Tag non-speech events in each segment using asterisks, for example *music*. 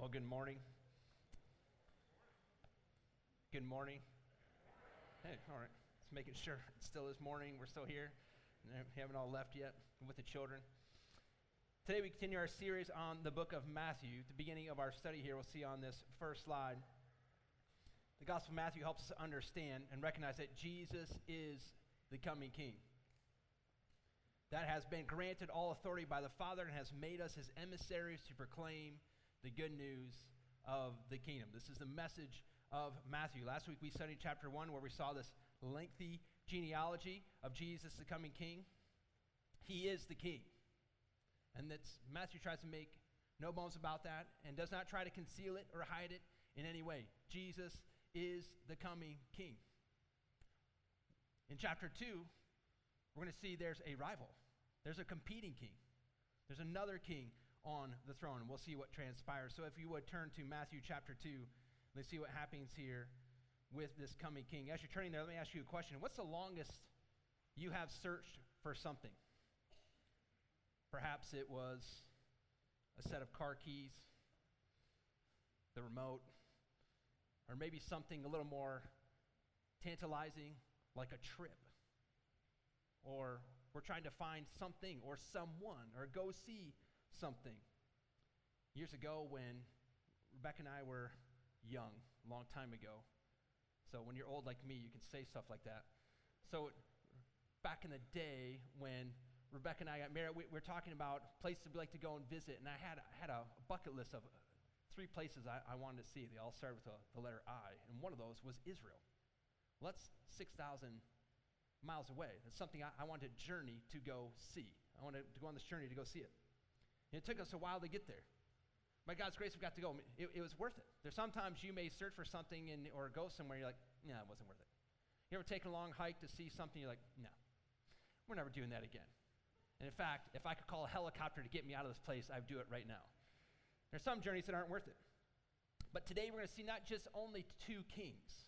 Well, good morning. Good morning. Hey, all right. Just making sure it's still this morning. We're still here. We haven't all left yet with the children. Today, we continue our series on the book of Matthew. The beginning of our study here, we'll see on this first slide. The Gospel of Matthew helps us understand and recognize that Jesus is the coming King. That has been granted all authority by the Father and has made us his emissaries to proclaim the good news of the kingdom. This is the message of Matthew. Last week we studied chapter 1 where we saw this lengthy genealogy of Jesus, the coming king. He is the king. And that's Matthew tries to make no bones about that and does not try to conceal it or hide it in any way. Jesus is the coming king. In chapter 2, we're going to see there's a rival. There's a competing king. There's another king on the throne. We'll see what transpires. So if you would turn to Matthew chapter 2, let's see what happens here with this coming king. As you're turning there, let me ask you a question. What's the longest you have searched for something? Perhaps it was a set of car keys, the remote, or maybe something a little more tantalizing like a trip. Or we're trying to find something or someone or go see something. Years ago, when Rebecca and I were young, a long time ago, so when you're old like me, you can say stuff like that. So back in the day when Rebecca and I got married, we, we were talking about places we'd like to go and visit, and I had, I had a bucket list of uh, three places I, I wanted to see. They all started with the, the letter I, and one of those was Israel. Well, that's 6,000 miles away. That's something I, I wanted to journey to go see. I wanted to go on this journey to go see it. It took us a while to get there. By God's grace, we got to go. It, it was worth it. There's sometimes you may search for something and, or go somewhere, you're like, nah, it wasn't worth it. You ever take a long hike to see something, you're like, no, we're never doing that again. And in fact, if I could call a helicopter to get me out of this place, I'd do it right now. There's some journeys that aren't worth it. But today we're going to see not just only two kings,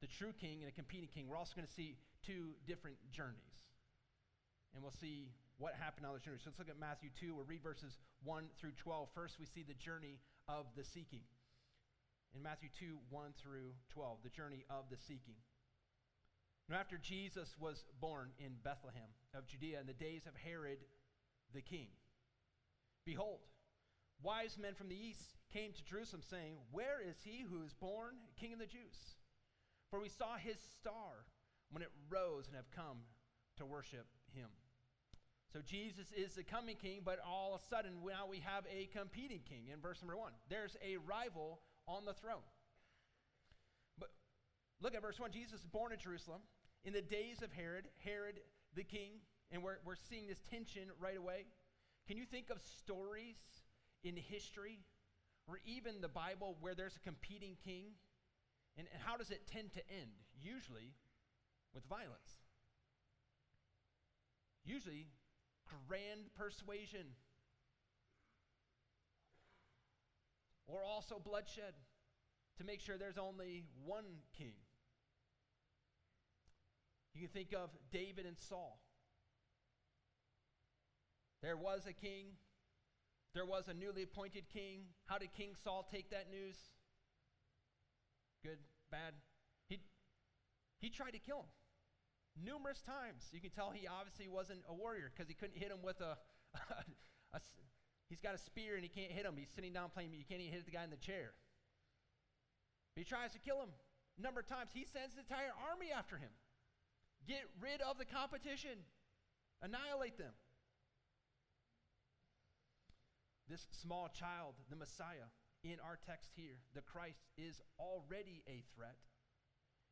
the true king and a competing king. We're also going to see two different journeys. And we'll see what happened on those journey. So let's look at Matthew 2. We'll read verses 1 through 12. First, we see the journey of the seeking. In Matthew 2, 1 through 12, the journey of the seeking. Now, after Jesus was born in Bethlehem of Judea in the days of Herod the king, behold, wise men from the east came to Jerusalem, saying, Where is he who is born king of the Jews? For we saw his star when it rose and have come to worship. So Jesus is the coming king, but all of a sudden now we have a competing king in verse number one. There's a rival on the throne. But look at verse one. Jesus is born in Jerusalem in the days of Herod, Herod the king, and we're, we're seeing this tension right away. Can you think of stories in history or even the Bible where there's a competing king? And, and how does it tend to end? Usually with violence. Usually grand persuasion, or also bloodshed to make sure there's only one king. You can think of David and Saul. There was a king, there was a newly appointed king. How did King Saul take that news? Good, bad? He, he tried to kill him numerous times. You can tell he obviously wasn't a warrior because he couldn't hit him with a, *laughs* a, a, He's got a spear and he can't hit him. He's sitting down playing, you can't even hit the guy in the chair. But he tries to kill him a number of times. He sends the entire army after him. Get rid of the competition, annihilate them. This small child, the Messiah, in our text here, the Christ, is already a threat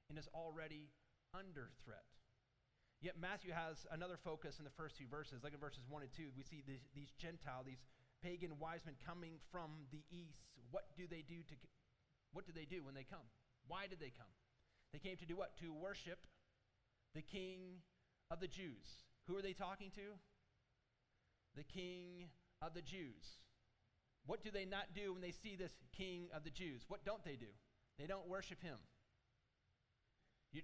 and is already under threat. Yet Matthew has another focus in the first two verses. Like in verses 1 and 2, we see these, these Gentile, these pagan wise men coming from the east. What do they do to what do they do when they come? Why did they come? They came to do what? To worship the king of the Jews. Who are they talking to? The king of the Jews. What do they not do when they see this king of the Jews? What don't they do? They don't worship him. You,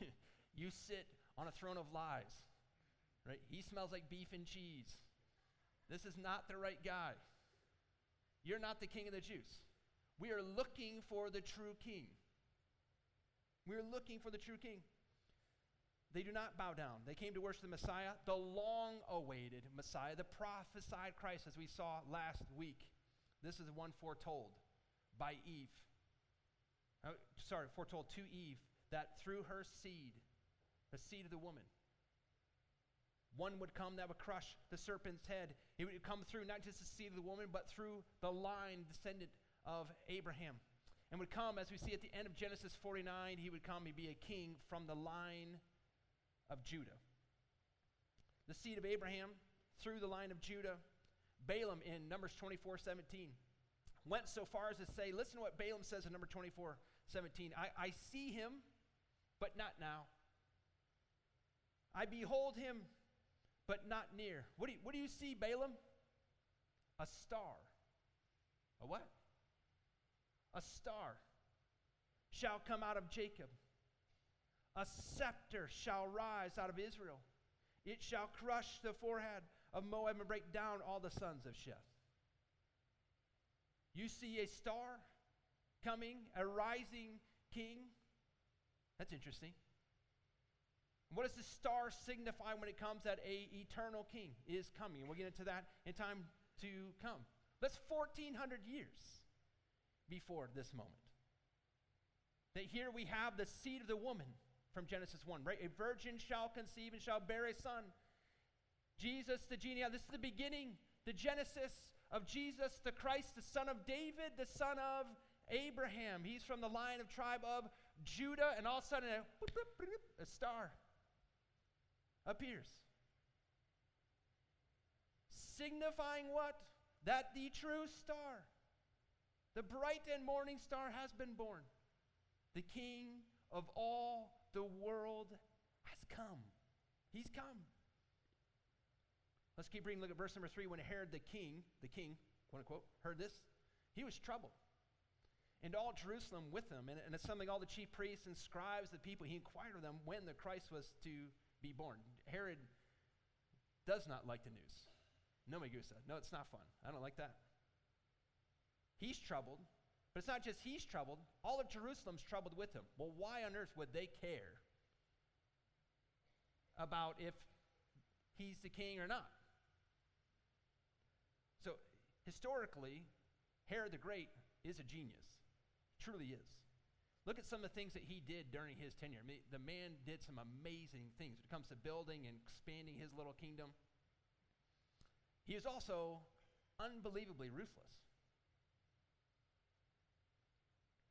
*laughs* you sit on a throne of lies. Right? He smells like beef and cheese. This is not the right guy. You're not the king of the Jews. We are looking for the true king. We're looking for the true king. They do not bow down. They came to worship the Messiah, the long awaited Messiah, the prophesied Christ, as we saw last week. This is the one foretold by Eve. Uh, sorry, foretold to Eve that through her seed, the seed of the woman, one would come that would crush the serpent's head. He would come through not just the seed of the woman, but through the line descendant of Abraham. And would come, as we see at the end of Genesis 49, he would come, he'd be a king from the line of Judah. The seed of Abraham through the line of Judah. Balaam in Numbers 24 17 went so far as to say, listen to what Balaam says in number 24 17. I, I see him, but not now. I behold him, but not near. What do you, what do you see, Balaam? A star. A what? A star shall come out of Jacob. A scepter shall rise out of Israel. It shall crush the forehead of Moab and break down all the sons of Sheth. You see a star coming, a rising king. That's interesting. What does the star signify when it comes that a eternal king is coming? And we'll get into that in time to come. That's 1400 years before this moment. That here we have the seed of the woman from Genesis 1, right? A virgin shall conceive and shall bear a son. Jesus, the genealogy, this is the beginning, the Genesis of Jesus, the Christ, the son of David, the son of Abraham. He's from the line of tribe of Judah, and all of a sudden a, a star appears. Signifying what? That the true star, the bright and morning star, has been born. The King of all the world has come. He's come. Let's keep reading. Look at verse number three. When Herod the king, the king, quote unquote, heard this, he was troubled. And all Jerusalem with him. And, and it's something all the chief priests and scribes, the people, he inquired of them when the Christ was to be born. Herod does not like the news. No, Megusa. No, it's not fun. I don't like that. He's troubled. But it's not just he's troubled, all of Jerusalem's troubled with him. Well, why on earth would they care about if he's the king or not? So, historically, Herod the Great is a genius. Truly is. Look at some of the things that he did during his tenure. I mean, the man did some amazing things when it comes to building and expanding his little kingdom. He is also unbelievably ruthless.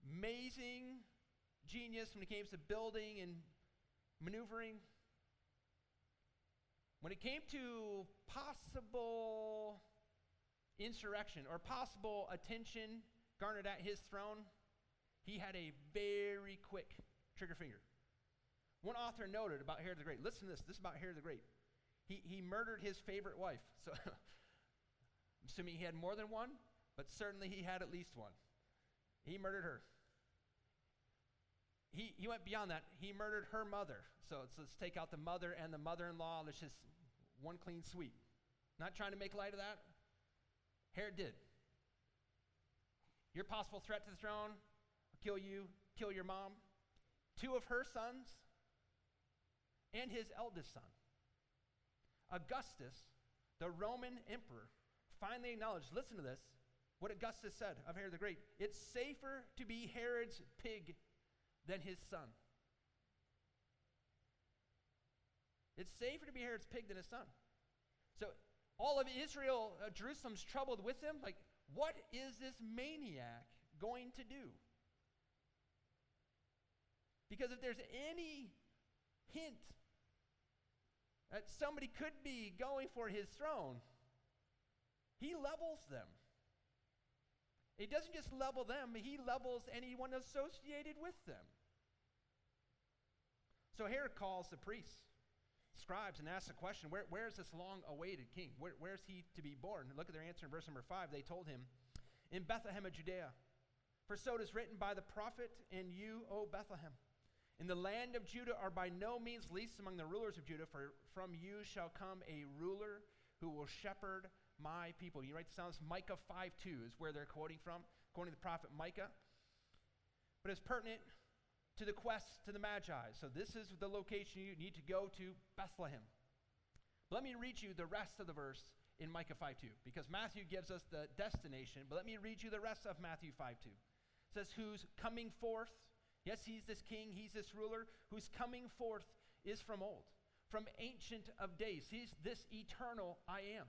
Amazing genius when it came to building and maneuvering. When it came to possible insurrection or possible attention garnered at his throne, he had a very quick trigger finger. One author noted about Herod the Great. Listen to this. This is about Herod the Great. He, he murdered his favorite wife. *laughs* So, I'm assuming he had more than one, but certainly he had at least one. He murdered her. He, he went beyond that. He murdered her mother. So let's take out the mother and the mother in law. Let's just one clean sweep. Not trying to make light of that. Herod did. Your possible threat to the throne, kill you, kill your mom. Two of her sons and his eldest son. Augustus, the Roman emperor, finally acknowledged listen to this, what Augustus said of Herod the Great. It's safer to be Herod's pig than his son. It's safer to be Herod's pig than his son. So all of Israel, uh, Jerusalem's troubled with him. Like, what is this maniac going to do? Because if there's any hint that somebody could be going for his throne, he levels them. He doesn't just level them, he levels anyone associated with them. So Herod calls the priests, scribes, and asks the question where, Where is this long awaited king? Where, where's he to be born? look at their answer in verse number 5. They told him, In Bethlehem of Judea. For so it is written by the prophet, And you, O Bethlehem, in the land of Judah are by no means least among the rulers of Judah, for from you shall come a ruler who will shepherd my people. You write this down. Micah 5 2 is where they're quoting from, quoting the prophet Micah. But it's pertinent to the quest to the Magi. So this is the location you need to go to Bethlehem. Let me read you the rest of the verse in Micah 5 2, because Matthew gives us the destination, but let me read you the rest of Matthew 5 2. It says, Who's coming forth, yes, he's this king, he's this ruler, whose coming forth is from old, from ancient of days. He's this eternal I am.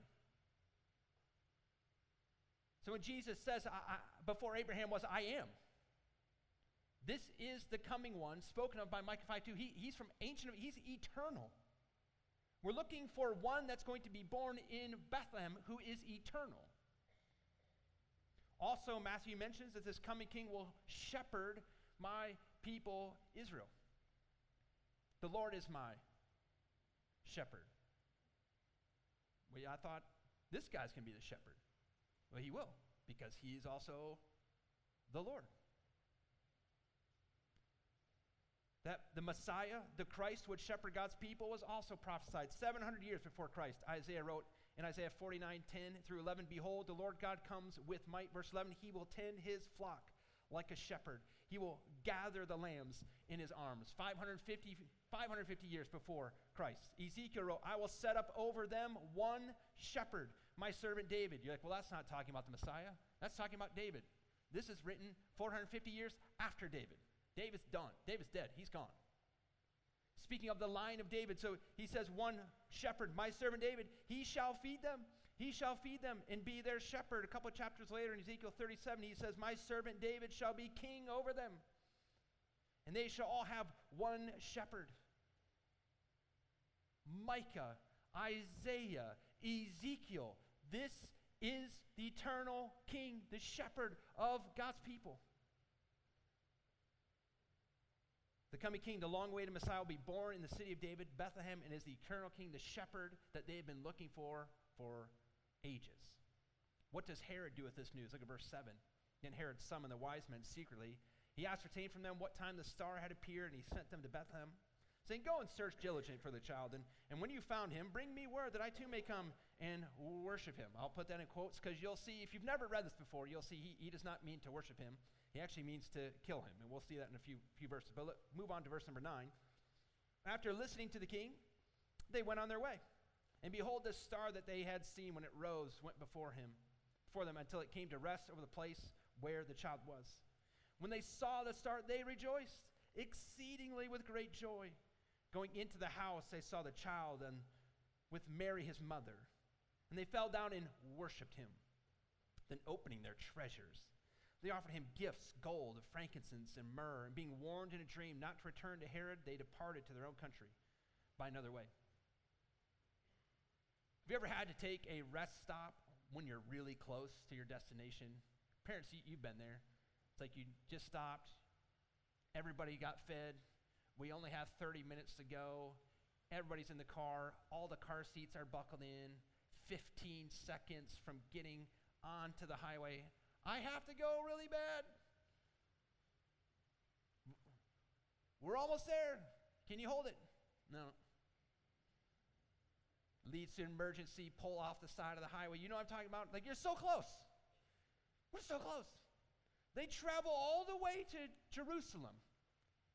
So when Jesus says, I, I, before Abraham was, I am, this is the coming one spoken of by Micah 5 2. He, he's from ancient, of, he's eternal. We're looking for one that's going to be born in Bethlehem who is eternal. Also, Matthew mentions that this coming king will shepherd my people Israel. The Lord is my shepherd. Well, I thought this guy's going to be the shepherd. Well, he will, because he is also the Lord. that the Messiah, the Christ, would shepherd God's people was also prophesied 700 years before Christ. Isaiah wrote in Isaiah 49 10 through 11 Behold, the Lord God comes with might. Verse 11 He will tend his flock like a shepherd, he will gather the lambs in his arms. 550, 550 years before Christ. Ezekiel wrote, I will set up over them one shepherd, my servant David. You're like, well, that's not talking about the Messiah. That's talking about David. This is written 450 years after David. David's done. David's dead. He's gone. Speaking of the line of David, so he says, One shepherd, my servant David, he shall feed them. He shall feed them and be their shepherd. A couple chapters later in Ezekiel 37, he says, My servant David shall be king over them. And they shall all have one shepherd. Micah, Isaiah, Ezekiel. This is the eternal king, the shepherd of God's people. The coming king, the long awaited Messiah, will be born in the city of David, Bethlehem, and is the eternal king, the shepherd that they have been looking for for ages. What does Herod do with this news? Look at verse 7. Then Herod summoned the wise men secretly. He ascertained from them what time the star had appeared, and he sent them to Bethlehem, saying, Go and search diligently for the child, and, and when you found him, bring me word that I too may come and worship him. I'll put that in quotes because you'll see, if you've never read this before, you'll see he, he does not mean to worship him. He actually means to kill him. And we'll see that in a few, few verses. But let, move on to verse number 9. After listening to the king, they went on their way. And behold, the star that they had seen when it rose went before him, before them until it came to rest over the place where the child was. When they saw the star, they rejoiced exceedingly with great joy. Going into the house, they saw the child and with Mary his mother. And they fell down and worshiped him. Then opening their treasures, they offered him gifts, gold, frankincense, and myrrh. And being warned in a dream not to return to Herod, they departed to their own country by another way. Have you ever had to take a rest stop when you're really close to your destination? Parents, you, have been there. It's like you just stopped, everybody got fed. We only have 30 minutes to go. Everybody's in the car. All the car seats are buckled in. 15 seconds from getting onto the highway. I have to go really bad. We're almost there. Can you hold it? No. Leads to emergency, pull off the side of the highway. You know what I'm talking about? Like, you're so close. We're so close. They travel all the way to Jerusalem.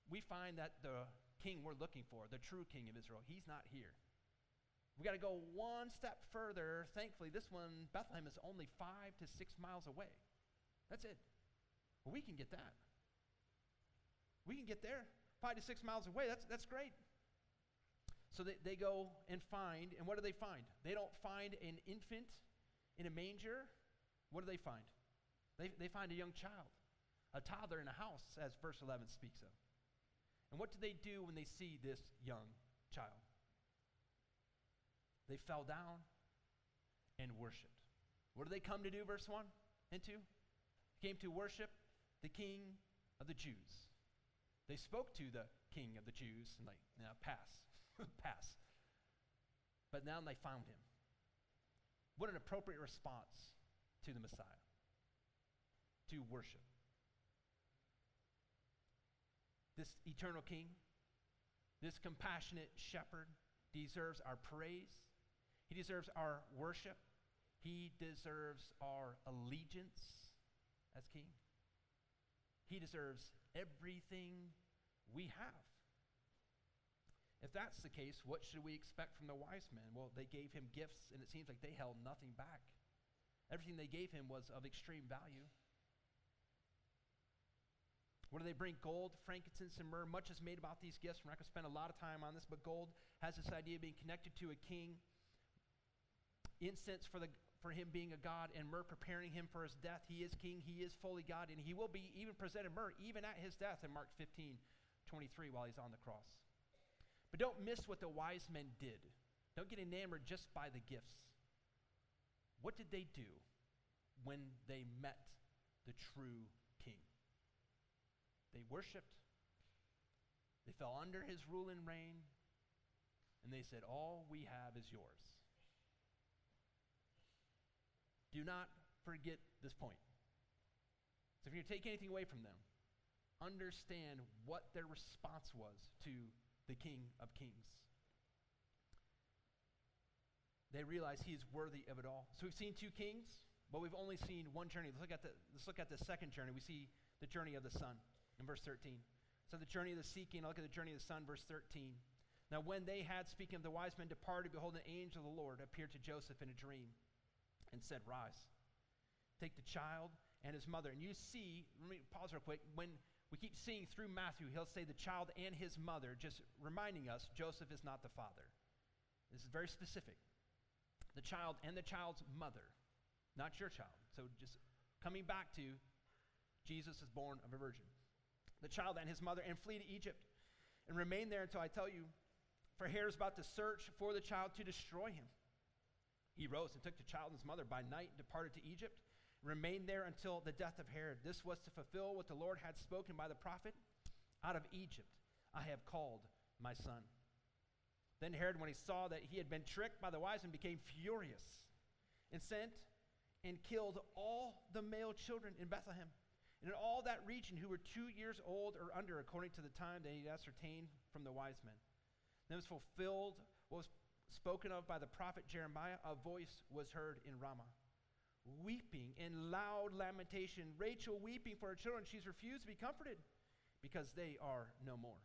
We find that the king we're looking for, the true king of Israel, he's not here. We got to go one step further. Thankfully, this one, Bethlehem, is only five to six miles away. That's it. Well, we can get that. We can get there, five to six miles away. That's, that's great. So they, they go and find, and what do they find? They don't find an infant in a manger. What do they find? They, they find a young child, a toddler in a house, as verse 11 speaks of. And what do they do when they see this young child? They fell down and worshiped. What do they come to do, verse 1 and 2? came to worship the king of the Jews. They spoke to the king of the Jews and like, now uh, pass, *laughs* pass. But now they found him. What an appropriate response to the Messiah to worship. This eternal king, this compassionate shepherd deserves our praise. He deserves our worship. He deserves our allegiance as king. He deserves everything we have. If that's the case, what should we expect from the wise men? Well, they gave him gifts, and it seems like they held nothing back. Everything they gave him was of extreme value. What do they bring? Gold, frankincense, and myrrh. Much is made about these gifts. We're not going to spend a lot of time on this, but gold has this idea of being connected to a king. Incense for, the, for him being a god, and myrrh preparing him for his death. He is king, he is fully God, and he will be even presented myrrh even at his death in Mark 15 23 while he's on the cross. But don't miss what the wise men did. Don't get enamored just by the gifts. What did they do when they met the true king? they worshiped. They fell under his rule and reign. And they said, All we have is yours. Do not forget this point. So if you're taking anything away from them, understand what their response was to the King of Kings. They realize he is worthy of it all. So we've seen two kings, but we've only seen one journey. Let's look at the, let's look at the second journey. We see the journey of the Son in verse 13. So the journey of the seeking, look at the journey of the son, verse 13. Now, when they had, speaking of the wise men, departed, behold, an angel of the Lord appeared to Joseph in a dream and said, Rise, take the child and his mother. And you see, let me pause real quick. When we keep seeing through Matthew, he'll say the child and his mother, just reminding us Joseph is not the father. This is very specific. The child and the child's mother, not your child. So just coming back to Jesus is born of a virgin the child and his mother, and flee to Egypt and remain there until I tell you. For Herod is about to search for the child to destroy him. He rose and took the child and his mother by night and departed to Egypt, remained there until the death of Herod. This was to fulfill what the Lord had spoken by the prophet Out of Egypt I have called my son. Then Herod, when he saw that he had been tricked by the wise men, became furious and sent and killed all the male children in Bethlehem and in all that region who were two years old or under, according to the time that he had ascertained from the wise men. Then was fulfilled what was spoken of by the prophet Jeremiah. A voice was heard in Ramah, weeping in loud lamentation. Rachel weeping for her children. She's refused to be comforted because they are no more.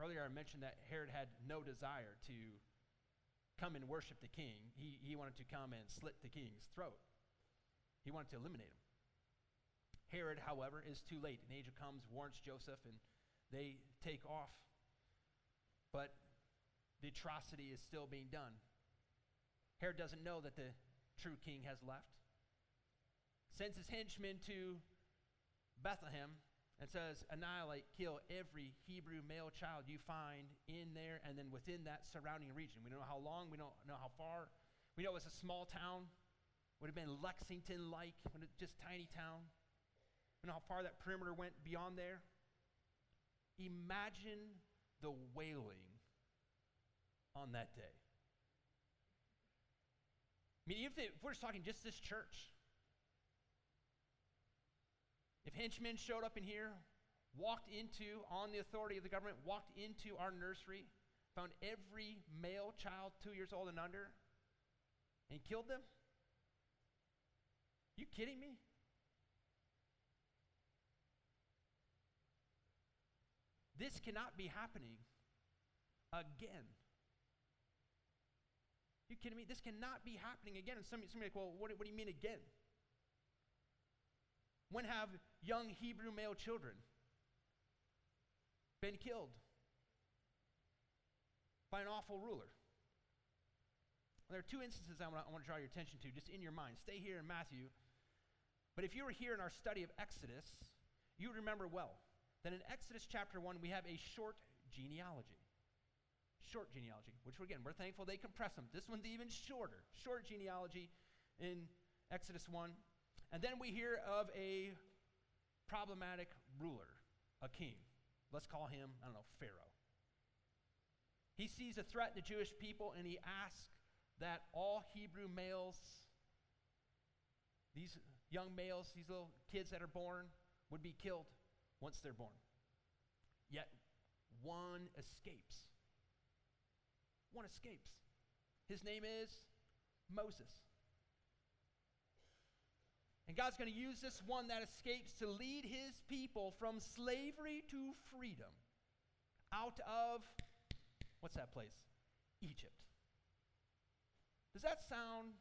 Earlier, I mentioned that Herod had no desire to come and worship the king. He, he wanted to come and slit the king's throat, he wanted to eliminate him. Herod, however, is too late. An angel comes, warns Joseph, and they take off. But the atrocity is still being done. Herod doesn't know that the true king has left. Sends his henchmen to Bethlehem and says, Annihilate, kill every Hebrew male child you find in there and then within that surrounding region. We don't know how long, we don't know how far. We know it's a small town. Would have been Lexington like, just tiny town. You know how far that perimeter went beyond there? Imagine the wailing on that day. I mean, if, if we're just talking just this church, if henchmen showed up in here, walked into, on the authority of the government, walked into our nursery, found every male child two years old and under, and killed them? You kidding me? This cannot be happening again. You kidding me? This cannot be happening again. And somebody, somebody like, well, what, what do you mean again? When have young Hebrew male children been killed by an awful ruler? There are two instances I want, to, I draw your attention to, just in your mind. Stay here in Matthew. But if you were here in our study of Exodus, you would remember well that in Exodus chapter 1, we have a short genealogy. Short genealogy, which again, we're thankful they compress them. This one's even shorter. Short genealogy in Exodus 1. And then we hear of a problematic ruler, a king. Let's call him, I don't know, Pharaoh. He sees a threat to the Jewish people and he asks that all Hebrew males, these young males, these little kids that are born, would be killed once they're born. Yet one escapes. One escapes. His name is Moses. And God's going to use this one that escapes to lead his people from slavery to freedom out of, what's that place? Egypt. Does that sound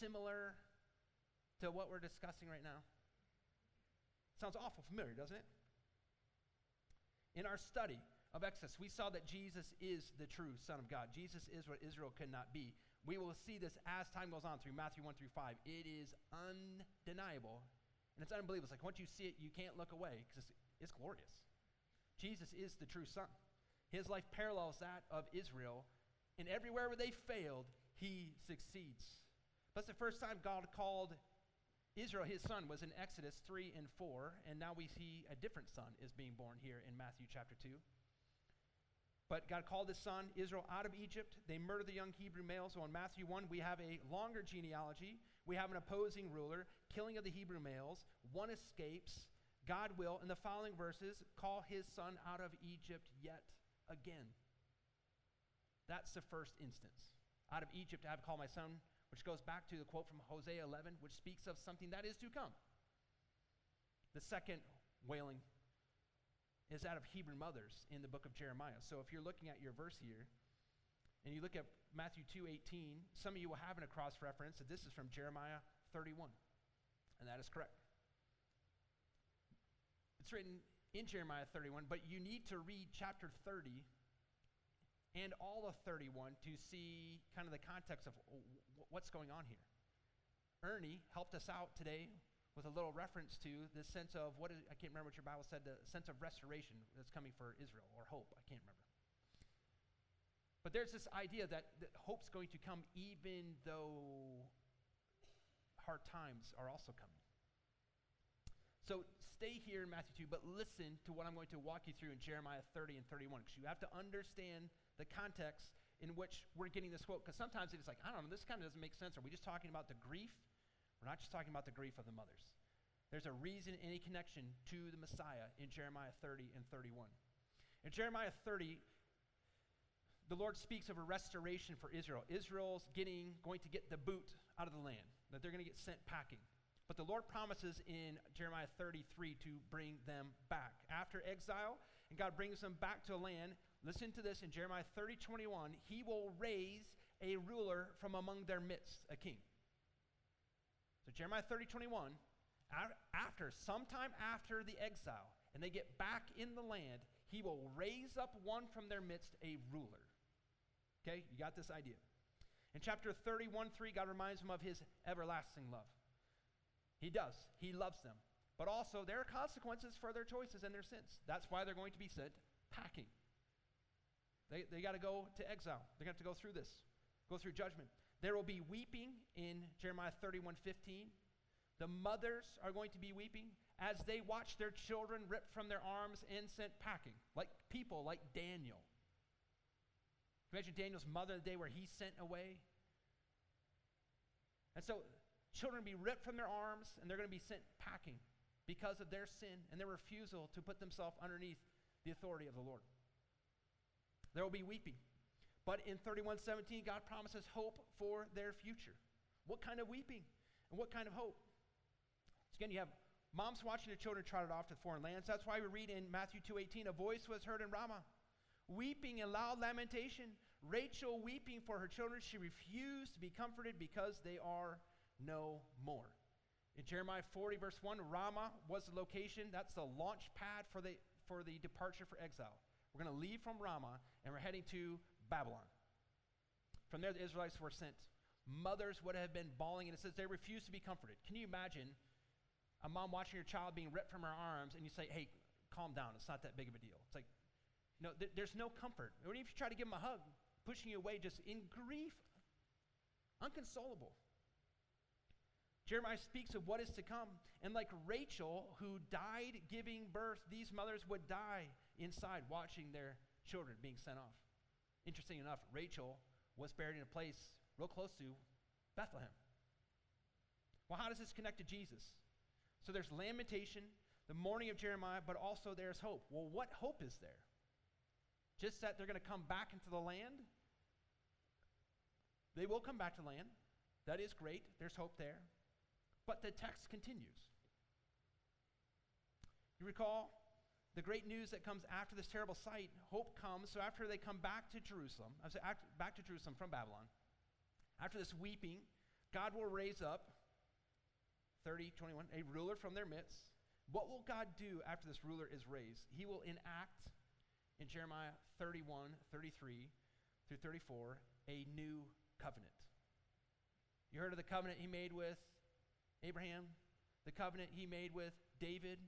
similar to what we're discussing right now? Sounds awful familiar, doesn't it? In our study of Exodus, we saw that Jesus is the true Son of God. Jesus is what Israel could not be. We will see this as time goes on through Matthew 1 through 5. It is undeniable and it's unbelievable. It's like once you see it, you can't look away because it's, it's glorious. Jesus is the true Son. His life parallels that of Israel, and everywhere where they failed, he succeeds. That's the first time God called Israel his son was in Exodus 3 and 4, and now we see a different son is being born here in Matthew chapter 2. But God called his son Israel out of Egypt. They murdered the young Hebrew males. So in Matthew 1, we have a longer genealogy. We have an opposing ruler, killing of the Hebrew males. One escapes. God will, in the following verses, call his son out of Egypt yet again. That's the first instance. Out of Egypt I have called my son which goes back to the quote from Hosea 11, which speaks of something that is to come. The second wailing is that of Hebrew mothers in the book of Jeremiah. So if you're looking at your verse here, and you look at Matthew 2:18, some of you will have in across reference that this is from Jeremiah 31. And that is correct. It's written in Jeremiah 31, but you need to read chapter 30 and all of 31 to see kind of the context of what's going on here. Ernie helped us out today with a little reference to the sense of what is, I can't remember what your Bible said, the sense of restoration that's coming for Israel or hope. I can't remember. But there's this idea that, that hope's going to come even though hard times are also coming. So stay here in Matthew 2, but listen to what I'm going to walk you through in Jeremiah 30 and 31, because you have to understand the context in which we're getting this quote. Because sometimes it's like, I don't know, this kind of doesn't make sense. Are we just talking about the grief? We're not just talking about the grief of the mothers. There's a reason, any connection to the Messiah in Jeremiah 30 and 31. In Jeremiah 30, the Lord speaks of a restoration for Israel. Israel's getting, going to get the boot out of the land, that they're going to get sent packing. But the Lord promises in Jeremiah 33 to bring them back. After exile, and God brings them back to a land, Listen to this in Jeremiah 30, 21. He will raise a ruler from among their midst, a king. So, Jeremiah 30, 21, after, sometime after the exile, and they get back in the land, he will raise up one from their midst, a ruler. Okay, you got this idea. In chapter 31, 3, God reminds them of his everlasting love. He does, he loves them. But also, there are consequences for their choices and their sins. That's why they're going to be sent packing. They, they got to go to exile. They're going to have to go through this, go through judgment. There will be weeping in Jeremiah 31 15. The mothers are going to be weeping as they watch their children ripped from their arms and sent packing, like people like Daniel. Imagine Daniel's mother the day where he's sent away. And so children be ripped from their arms and they're going to be sent packing because of their sin and their refusal to put themselves underneath the authority of the Lord. There will be weeping. But in 3117, God promises hope for their future. What kind of weeping and what kind of hope? So again, you have moms watching their children trotted off to foreign lands. That's why we read in Matthew 2:18, a voice was heard in Ramah, weeping and loud lamentation. Rachel weeping for her children. She refused to be comforted because they are no more. In Jeremiah 40, verse 1, Ramah was the location. That's the launch pad for the, for the departure for exile. We're going to leave from Ramah and we're heading to Babylon. From there, the Israelites were sent. Mothers would have been bawling, and it says they refused to be comforted. Can you imagine a mom watching your child being ripped from her arms, and you say, hey, calm down, it's not that big of a deal? It's like, no, th- there's no comfort. What if you try to give them a hug, pushing you away just in grief? Unconsolable. Jeremiah speaks of what is to come. And like Rachel, who died giving birth, these mothers would die inside watching their children being sent off. Interesting enough, Rachel was buried in a place real close to Bethlehem. Well, how does this connect to Jesus? So there's lamentation, the mourning of Jeremiah, but also there's hope. Well, what hope is there? Just that they're going to come back into the land? They will come back to land. That is great. There's hope there. But the text continues. You recall the great news that comes after this terrible sight. Hope comes. So after they come back to Jerusalem, I say back to Jerusalem from Babylon, after this weeping, God will raise up 30, 21, a ruler from their midst. What will God do after this ruler is raised? He will enact in Jeremiah 31, 33 through 34 a new covenant. You heard of the covenant he made with Abraham, the covenant he made with David.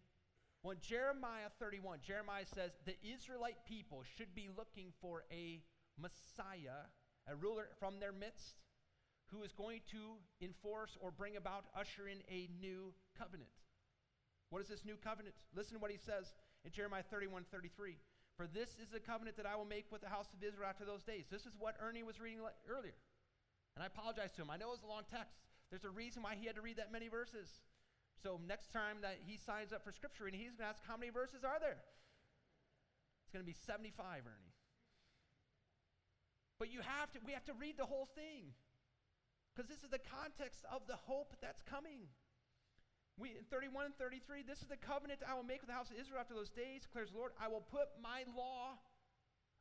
When Jeremiah 31, Jeremiah says the Israelite people should be looking for a Messiah, a ruler from their midst, who is going to enforce or bring about, usher in a new covenant. What is this new covenant? Listen to what he says in Jeremiah 31 33. For this is the covenant that I will make with the house of Israel after those days. This is what Ernie was reading earlier. And I apologize to him. I know it was a long text. There's a reason why he had to read that many verses. So next time that he signs up for scripture reading, he's going to ask, How many verses are there? It's going to be 75, Ernie. But you have to, we have to read the whole thing. Because this is the context of the hope that's coming. We, in 31 and 33, this is the covenant I will make with the house of Israel after those days, declares the Lord. I will put my law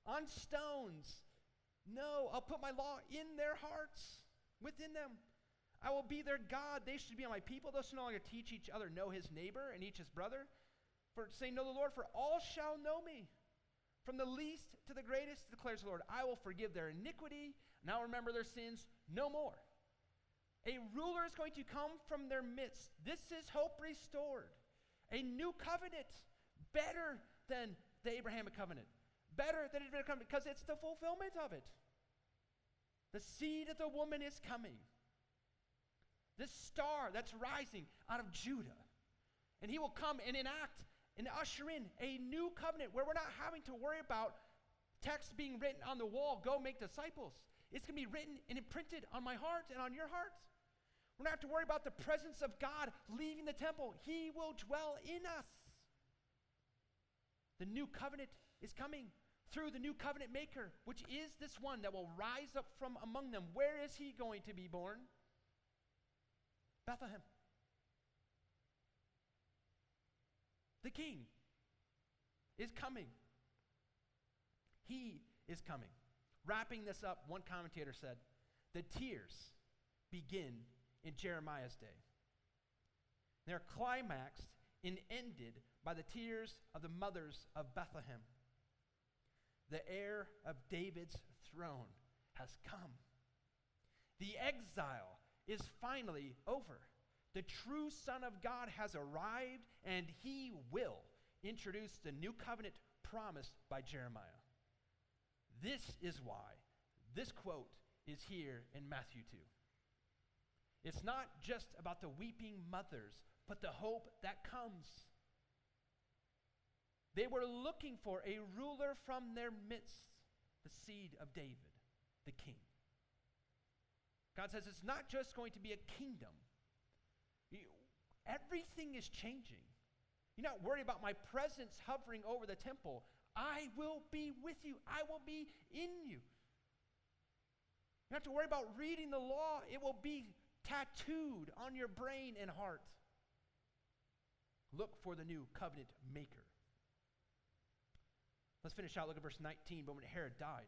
on stones. No, I'll put my law in their hearts, within them. I will be their God. They should be my people. They'll no longer teach each other, know his neighbor and each his brother. For saying, Know the Lord, for all shall know me. From the least to the greatest, declares the Lord, I will forgive their iniquity, and I'll remember their sins no more. A ruler is going to come from their midst. This is hope restored. A new covenant, better than the Abrahamic covenant, better than the covenant, because it's the fulfillment of it. The seed of the woman is coming this star that's rising out of Judah. And he will come and enact and usher in a new covenant where we're not having to worry about text being written on the wall, go make disciples. It's going to be written and imprinted on my heart and on your heart. We're not have to worry about the presence of God leaving the temple. He will dwell in us. The new covenant is coming through the new covenant maker, which is this one that will rise up from among them. Where is he going to be born? Bethlehem. The king is coming. He is coming. Wrapping this up, one commentator said, the tears begin in Jeremiah's day. They're climaxed and ended by the tears of the mothers of Bethlehem. The heir of David's throne has come. The exile is finally over. The true Son of God has arrived, and he will introduce the new covenant promised by Jeremiah. This is why this quote is here in Matthew 2. It's not just about the weeping mothers, but the hope that comes. They were looking for a ruler from their midst, the seed of David, the king. God says it's not just going to be a kingdom. Everything is changing. You're not worried about my presence hovering over the temple. I will be with you, I will be in you. You don't have to worry about reading the law, it will be tattooed on your brain and heart. Look for the new covenant maker. Let's finish out. Look at verse 19. But when Herod died,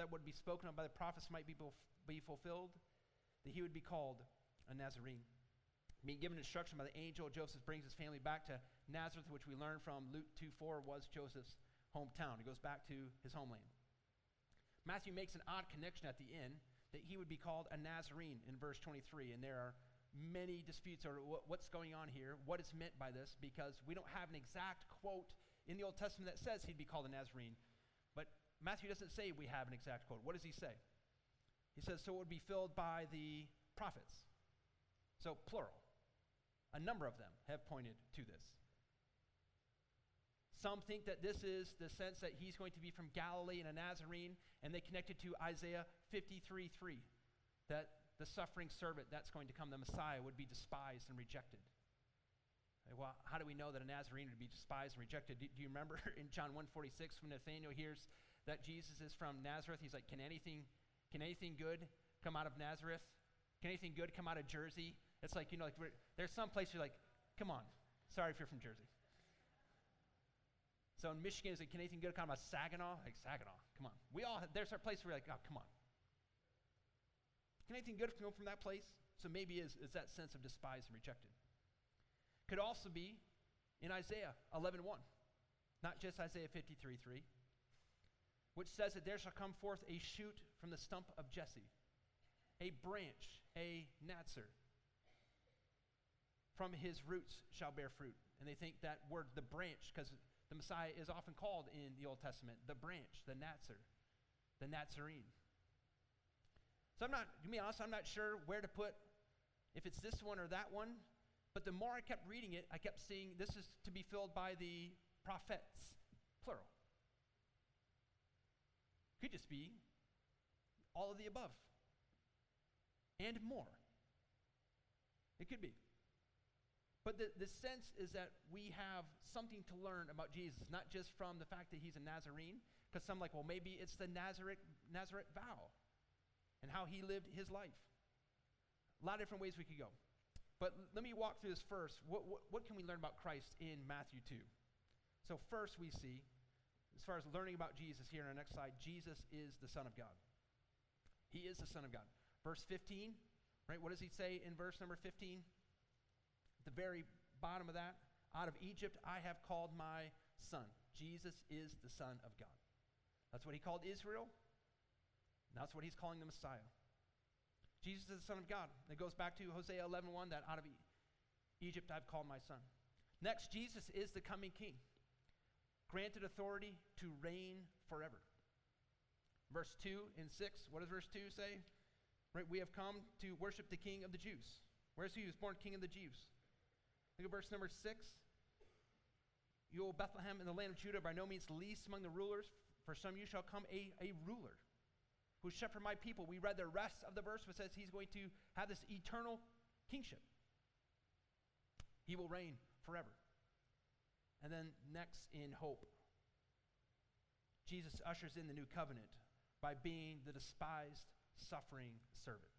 that would be spoken of by the prophets might be, be fulfilled, that he would be called a Nazarene. Being given instruction by the angel, Joseph brings his family back to Nazareth, which we learn from Luke 2 4 was Joseph's hometown. He goes back to his homeland. Matthew makes an odd connection at the end that he would be called a Nazarene in verse 23. And there are many disputes over what's going on here, what is meant by this, because we don't have an exact quote in the Old Testament that says he'd be called a Nazarene. Matthew doesn't say we have an exact quote. What does he say? He says, so it would be filled by the prophets. So, plural. A number of them have pointed to this. Some think that this is the sense that he's going to be from Galilee and a Nazarene, and they connect it to Isaiah 53 3, that the suffering servant that's going to come, the Messiah, would be despised and rejected. Well, how do we know that a Nazarene would be despised and rejected? Do, you remember *laughs* in John 1:46 when Nathanael hears that Jesus is from Nazareth, he's like, "Can anything, can anything good come out of Nazareth? Can anything good come out of Jersey?" It's like you know, like there's some place you're like, "Come on, sorry if you're from Jersey." So in Michigan, is like, "Can anything good come out of Saginaw?" Like Saginaw, come on. We all there's our place where we're like, "Oh, come on." Can anything good come from that place? So maybe is, is that sense of despised and rejected could also be in Isaiah 11:1, not just Isaiah 53:3, which says that there shall come forth a shoot from the stump of Jesse, a branch, a Natzer. From his roots shall bear fruit. And they think that word, the branch, because the Messiah is often called in the Old Testament the branch, the Natzer, the Nazarene. So I'm not, to be honest, I'm not sure where to put, if it's this one or that one. But the more I kept reading it, I kept seeing this is to be filled by the prophets, plural. Could just be all of the above and more. It could be. But the, the sense is that we have something to learn about Jesus, not just from the fact that he's a Nazarene, because some like, well, maybe it's the Nazareth, Nazirite vow and how he lived his life. A lot of different ways we could go. But let me walk through this first. What, what, what, can we learn about Christ in Matthew 2? So, first, we see, as far as learning about Jesus here on our next slide, Jesus is the Son of God. He is the Son of God. Verse 15, right? What does he say in verse number 15? At the very bottom of that, out of Egypt I have called my son. Jesus is the Son of God. That's what he called Israel. That's what he's calling the Messiah. Jesus is the Son of God. It goes back to Hosea 11.1, 1, that out of Egypt I've called my son. Next, Jesus is the coming king, granted authority to reign forever. Verse 2 and 6, what does verse 2 say? Right, we have come to worship the king of the Jews. Where's he who was born king of the Jews? Look at verse number 6. You, O Bethlehem, in the land of Judah, by no means least among the rulers, for some you shall come a, a ruler who shepherd my people. We read the rest of the verse, which says he's going to have this eternal kingship. He will reign forever. And then next in hope, Jesus ushers in the new covenant by being the despised, suffering servant.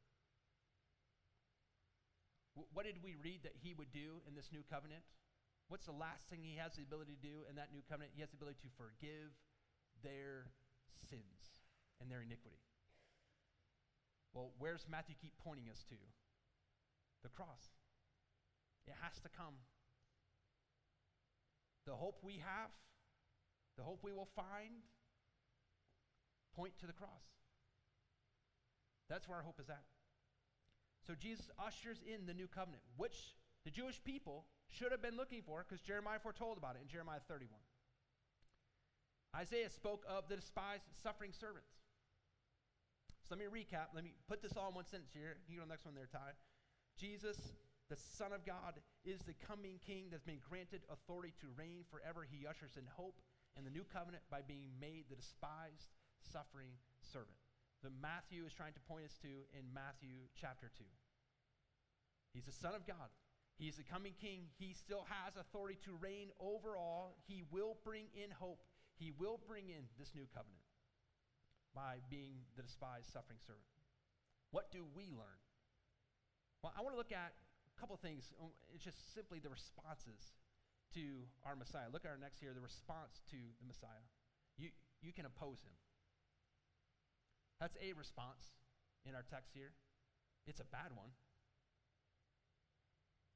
what did we read that he would do in this new covenant? What's the last thing he has the ability to do in that new covenant? He has the ability to forgive their sins and their iniquity. Well, where's Matthew keep pointing us to? The cross. It has to come. The hope we have, the hope we will find, point to the cross. That's where our hope is at. So Jesus ushers in the new covenant, which the Jewish people should have been looking for because Jeremiah foretold about it in Jeremiah 31. Isaiah spoke of the despised, suffering servants. So let me recap. Let me put this all in one sentence here. You go to the next one there, Ty. Jesus, the Son of God, is the coming King that's been granted authority to reign forever. He ushers in hope and the new covenant by being made the despised, suffering servant. That Matthew is trying to point us to in Matthew chapter 2. He's the Son of God. He's the coming King. He still has authority to reign over all. He will bring in hope. He will bring in this new covenant by being the despised, suffering servant. What do we learn? Well, I want to look at couple things. Um, it's just simply the responses to our Messiah. Look at our next here the response to the Messiah. You, you can oppose him. That's a response in our text here. It's a bad one.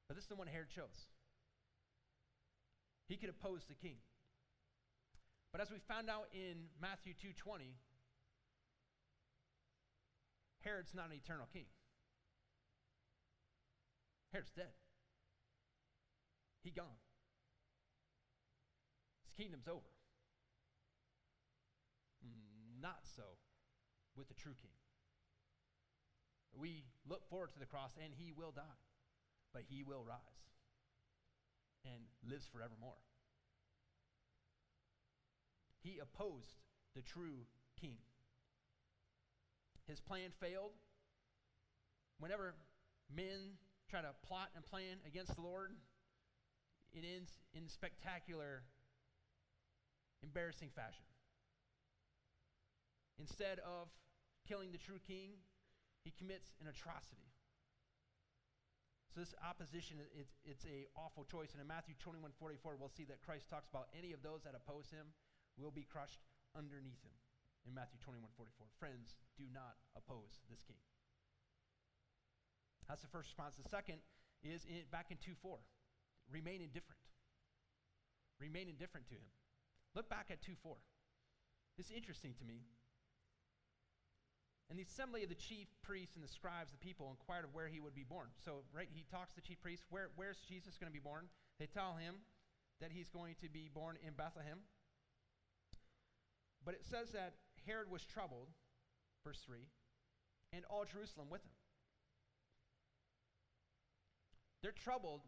But this is the one Herod chose. He could oppose the king. But as we found out in Matthew 2:20, Herod's not an eternal king. Herod's dead. He gone. His kingdom's over. Not so with the true king. We look forward to the cross and he will die, but he will rise. And lives forevermore. He opposed the true king. His plan failed. Whenever men try to plot and plan against the Lord, it ends in spectacular, embarrassing fashion. Instead of killing the true king, he commits an atrocity. So this opposition, it's, it's a awful choice. And in Matthew 21, 44, we'll see that Christ talks about any of those that oppose him will be crushed underneath him in Matthew 21, 44. Friends, do not oppose this king. That's the first response. The second is in, back in 2 4. Remain indifferent. Remain indifferent to him. Look back at 2 4. This is interesting to me. And the assembly of the chief priests and the scribes, the people, inquired of where he would be born. So, right, he talks to the chief priests, where, where's Jesus going to be born? They tell him that he's going to be born in Bethlehem. But it says that Herod was troubled, verse 3, and all Jerusalem with him. They're troubled,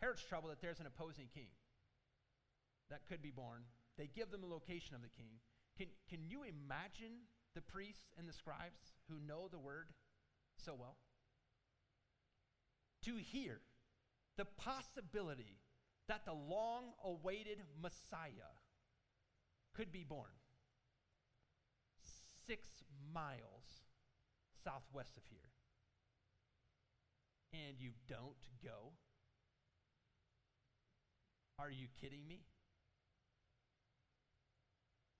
Herod's troubled that there's an opposing king that could be born. They give them the location of the king. Can, can you imagine the priests and the scribes who know the word so well? To hear the possibility that the long awaited Messiah could be born six miles southwest of here. And you don't go? Are you kidding me?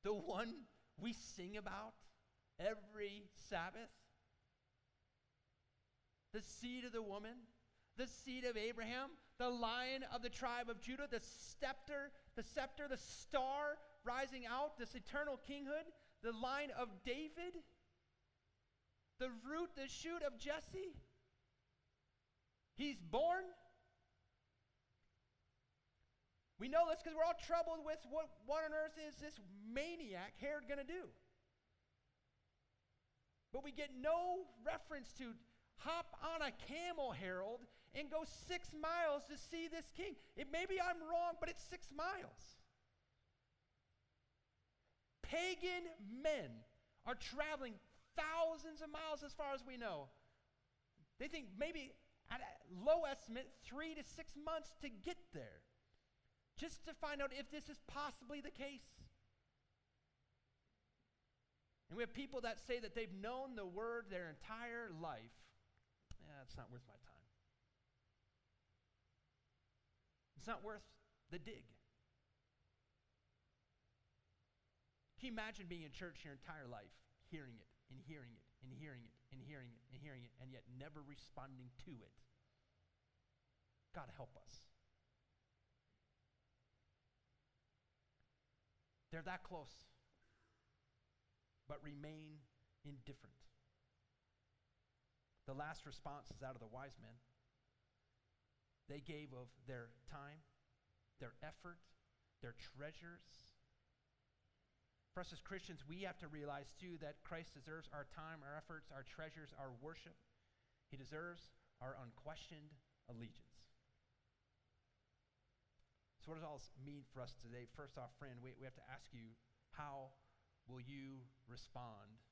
The one we sing about every Sabbath? The seed of the woman, the seed of Abraham, the lion of the tribe of Judah, the scepter, the scepter, the star rising out, this eternal kinghood, the line of David, the root, the shoot of Jesse. He's born. We know this because we're all troubled with what, what on earth is this maniac Herod going to do? But we get no reference to hop on a camel, Harold, and go six miles to see this king. It, maybe I'm wrong, but it's six miles. Pagan men are traveling thousands of miles as far as we know. They think maybe at a low estimate, three to six months to get there, just to find out if this is possibly the case. And we have people that say that they've known the word their entire life. Yeah, it's not worth my time. It's not worth the dig. Can you imagine being in church your entire life, hearing it and hearing it and hearing it and hearing it and hearing it, and yet never responding to it? God help us. They're that close but remain indifferent. The last response is out of the wise men. They gave of their time, their effort, their treasures. For us as Christians, we have to realize too that Christ deserves our time, our efforts, our treasures, our worship. He deserves our unquestioned allegiance. So, what does all this mean for us today? First off, friend, we, we have to ask you how will you respond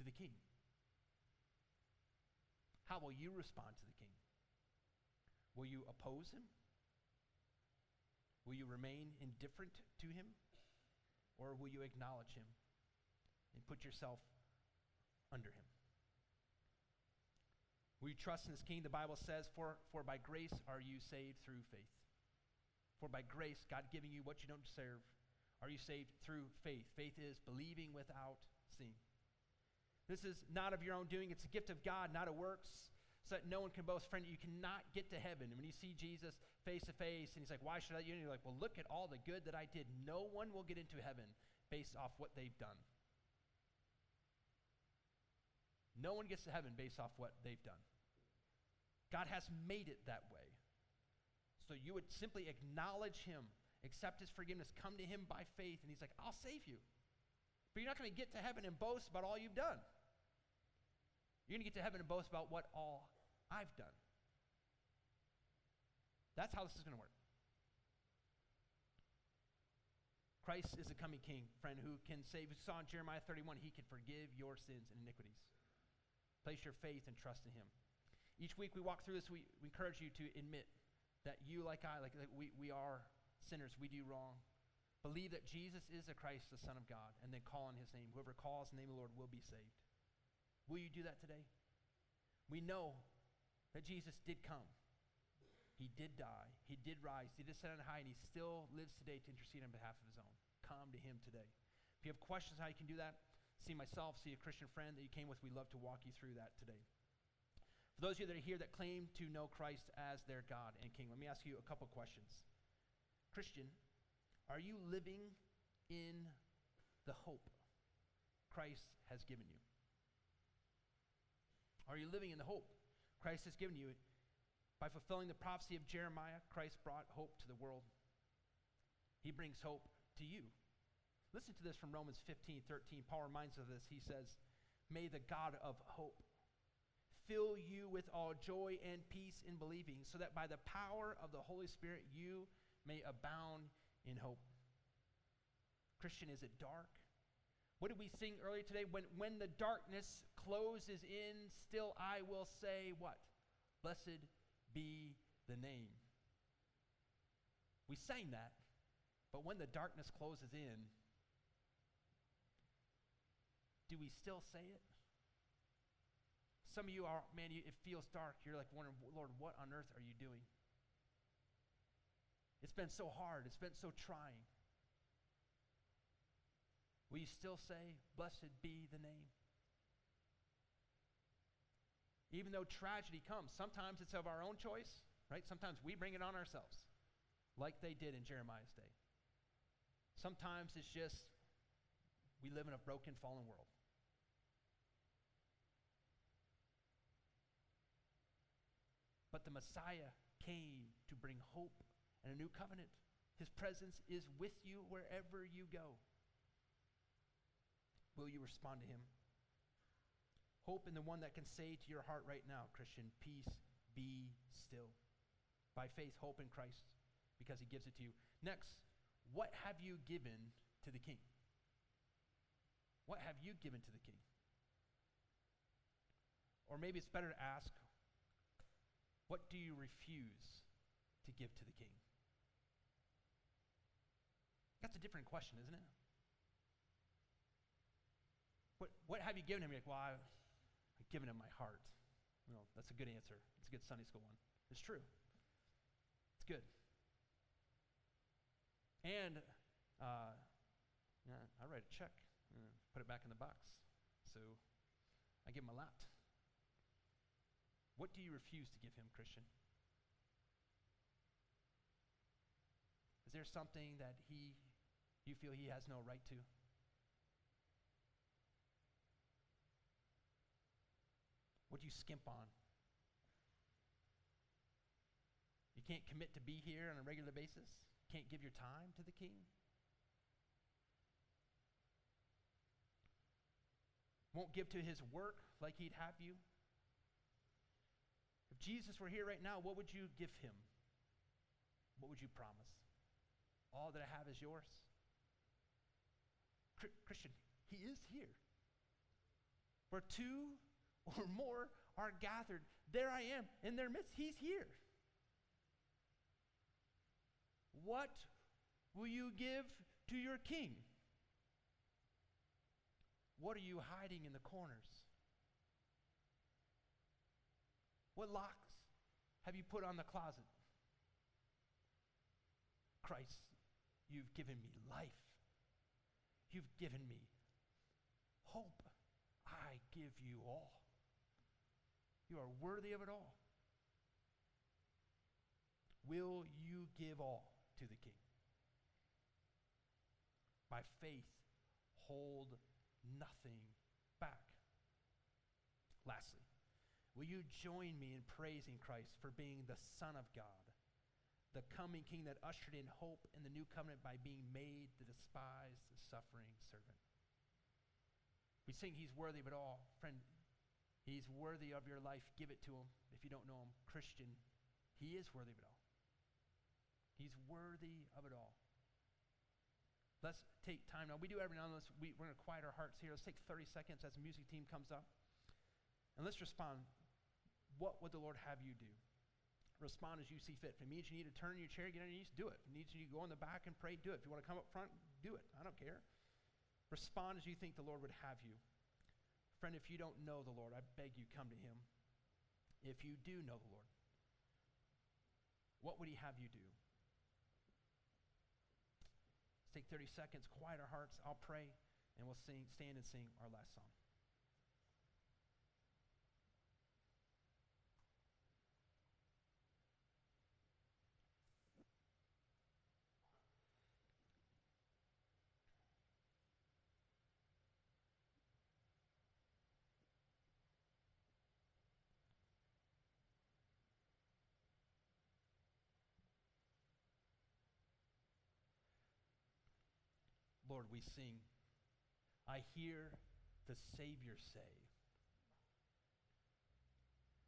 to the king? How will you respond to the king? Will you oppose him? Will you remain indifferent to him? Or will you acknowledge him and put yourself under him? Will you trust in this king? The Bible says, for, for by grace are you saved through faith. For by grace, God giving you what you don't deserve, are you saved through faith? Faith is believing without seeing. This is not of your own doing, it's a gift of God, not of works, so that no one can boast. Friend, you cannot get to heaven. And when you see Jesus face to face, and he's like, Why should I? And you're like, Well, look at all the good that I did. No one will get into heaven based off what they've done. No one gets to heaven based off what they've done. God has made it that way. So you would simply acknowledge him accept his forgiveness, come to him by faith, and he's like, I'll save you. But you're not going to get to heaven and boast about all you've done. You're going to get to heaven and boast about what all I've done. That's how this is going to work. Christ is a coming king, friend, who can save. We saw in Jeremiah 31, he can forgive your sins and iniquities. Place your faith and trust in him. Each week we walk through this, we, we encourage you to admit that you, like I, like, like we, we are sinners, we do wrong. Believe that Jesus is the Christ, the Son of God, and then call on his name. Whoever calls the name of the Lord will be saved. Will you do that today? We know that Jesus did come. He did die. He did rise. He did sit on high, and he still lives today to intercede on behalf of his own come to him today. If you have questions how you can do that, see myself, see a Christian friend that you came with, we'd love to walk you through that today. For those of you that are here that claim to know Christ as their God and King, let me ask you a couple questions. Christian, are you living in the hope Christ has given you? Are you living in the hope Christ has given you? By fulfilling the prophecy of Jeremiah, Christ brought hope to the world. He brings hope to you. Listen to this from Romans 15 13. Paul reminds us of this. He says, May the God of hope fill you with all joy and peace in believing, so that by the power of the Holy Spirit you may abound in hope. Christian, is it dark? What did we sing earlier today? When, when the darkness closes in, still I will say, What? Blessed be the name. We sang that. But when the darkness closes in, do we still say it? Some of you are, man, you, it feels dark. You're like wondering, Lord, what on earth are you doing? It's been so hard, it's been so trying. Will you still say, Blessed be the name? Even though tragedy comes, sometimes it's of our own choice, right? Sometimes we bring it on ourselves, like they did in Jeremiah's day. Sometimes it's just we live in a broken, fallen world. But the Messiah came to bring hope and a new covenant. His presence is with you wherever you go. Will you respond to him? Hope in the one that can say to your heart right now, Christian, peace be still. By faith, hope in Christ because he gives it to you. Next, what have you given to the king? What have you given to the king? Or maybe it's better to ask, what do you refuse to give to the king? That's a different question, isn't it? What, what have you given him? You're like, well, I've given him my heart. Well, that's a good answer. It's a good Sunday school one. It's true. It's good. And uh, yeah, I write a check, and put it back in the box. So I give him a lot. What do you refuse to give him, Christian? Is there something that he you feel he has no right to? What do you skimp on? You can't commit to be here on a regular basis? Can't give your time to the king? Won't give to his work like he'd have you? If Jesus were here right now, what would you give him? What would you promise? All that I have is yours? Christian, he is here. Where two or more are gathered, there I am in their midst. He's here. What will you give to your king? What are you hiding in the corners? What locks have you put on the closet? Christ, you've given me life. You've given me hope. I give you all. You are worthy of it all. Will you give all? to the king. By faith, hold nothing back. Lastly, will you join me in praising Christ for being the Son of God, the coming King that ushered in hope in the new covenant by being made the despised, suffering servant? We sing he's worthy of it all. Friend, he's worthy of your life. Give it to him if you don't know him. Christian, he is worthy of it all. He's worthy of it all. Let's take time now. We do every now and then. We, we're going to quiet our hearts here. Let's take 30 seconds as the music team comes up. And let's respond. What would the Lord have you do? Respond as you see fit. If it means you need to turn in your chair, get on your knees, do it. If it needs you need to go in the back and pray, do it. If you want to come up front, do it. I don't care. Respond as you think the Lord would have you. Friend, if you don't know the Lord, I beg you come to him. If you do know the Lord, what would he have you do? Let's take 30 seconds, quiet our hearts. I'll pray, and we'll sing, stand and sing our last song. Lord, we sing, I hear the Savior say,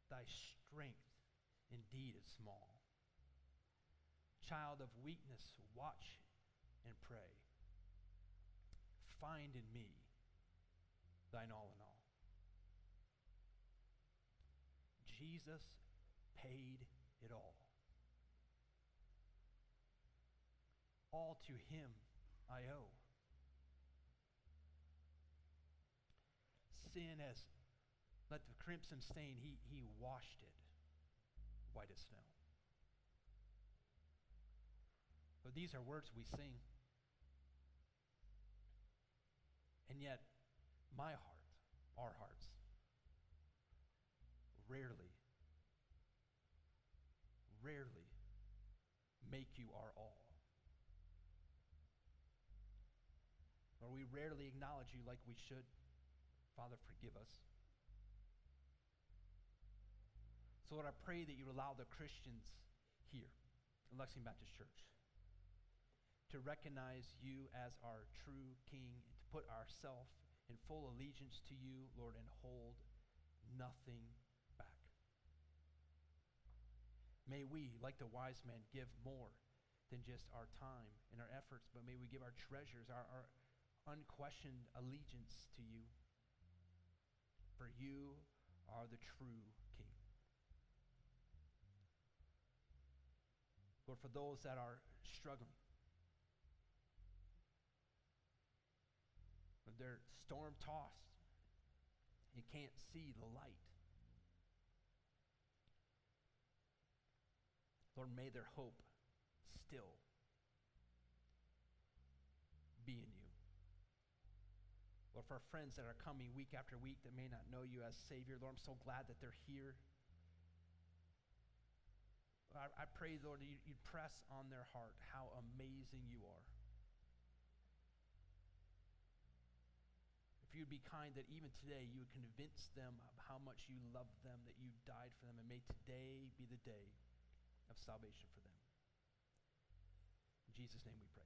Thy strength indeed is small. Child of weakness, watch and pray. Find in me thine all in all. Jesus paid it all. All to him I owe. Sin as let the crimson stain, he, he washed it white as snow. But these are words we sing. And yet, my heart, our hearts, rarely, rarely make you our all. Or we rarely acknowledge you like we should. Father, forgive us. So, Lord, I pray that you allow the Christians here in Lexington Baptist Church to recognize you as our true King, and to put ourselves in full allegiance to you, Lord, and hold nothing back. May we, like the wise men, give more than just our time and our efforts, but may we give our treasures, our, our unquestioned allegiance to you for you are the true King. Lord, for those that are struggling, when they're storm tossed, you can't see the light. Lord, may their hope still be in you. Lord, for our friends that are coming week after week that may not know you as Savior, Lord, I'm so glad that they're here. I, I pray, Lord, that you'd press on their heart how amazing you are. If you'd be kind, that even today you would convince them of how much you love them, that you died for them, and may today be the day of salvation for them. In Jesus' name we pray.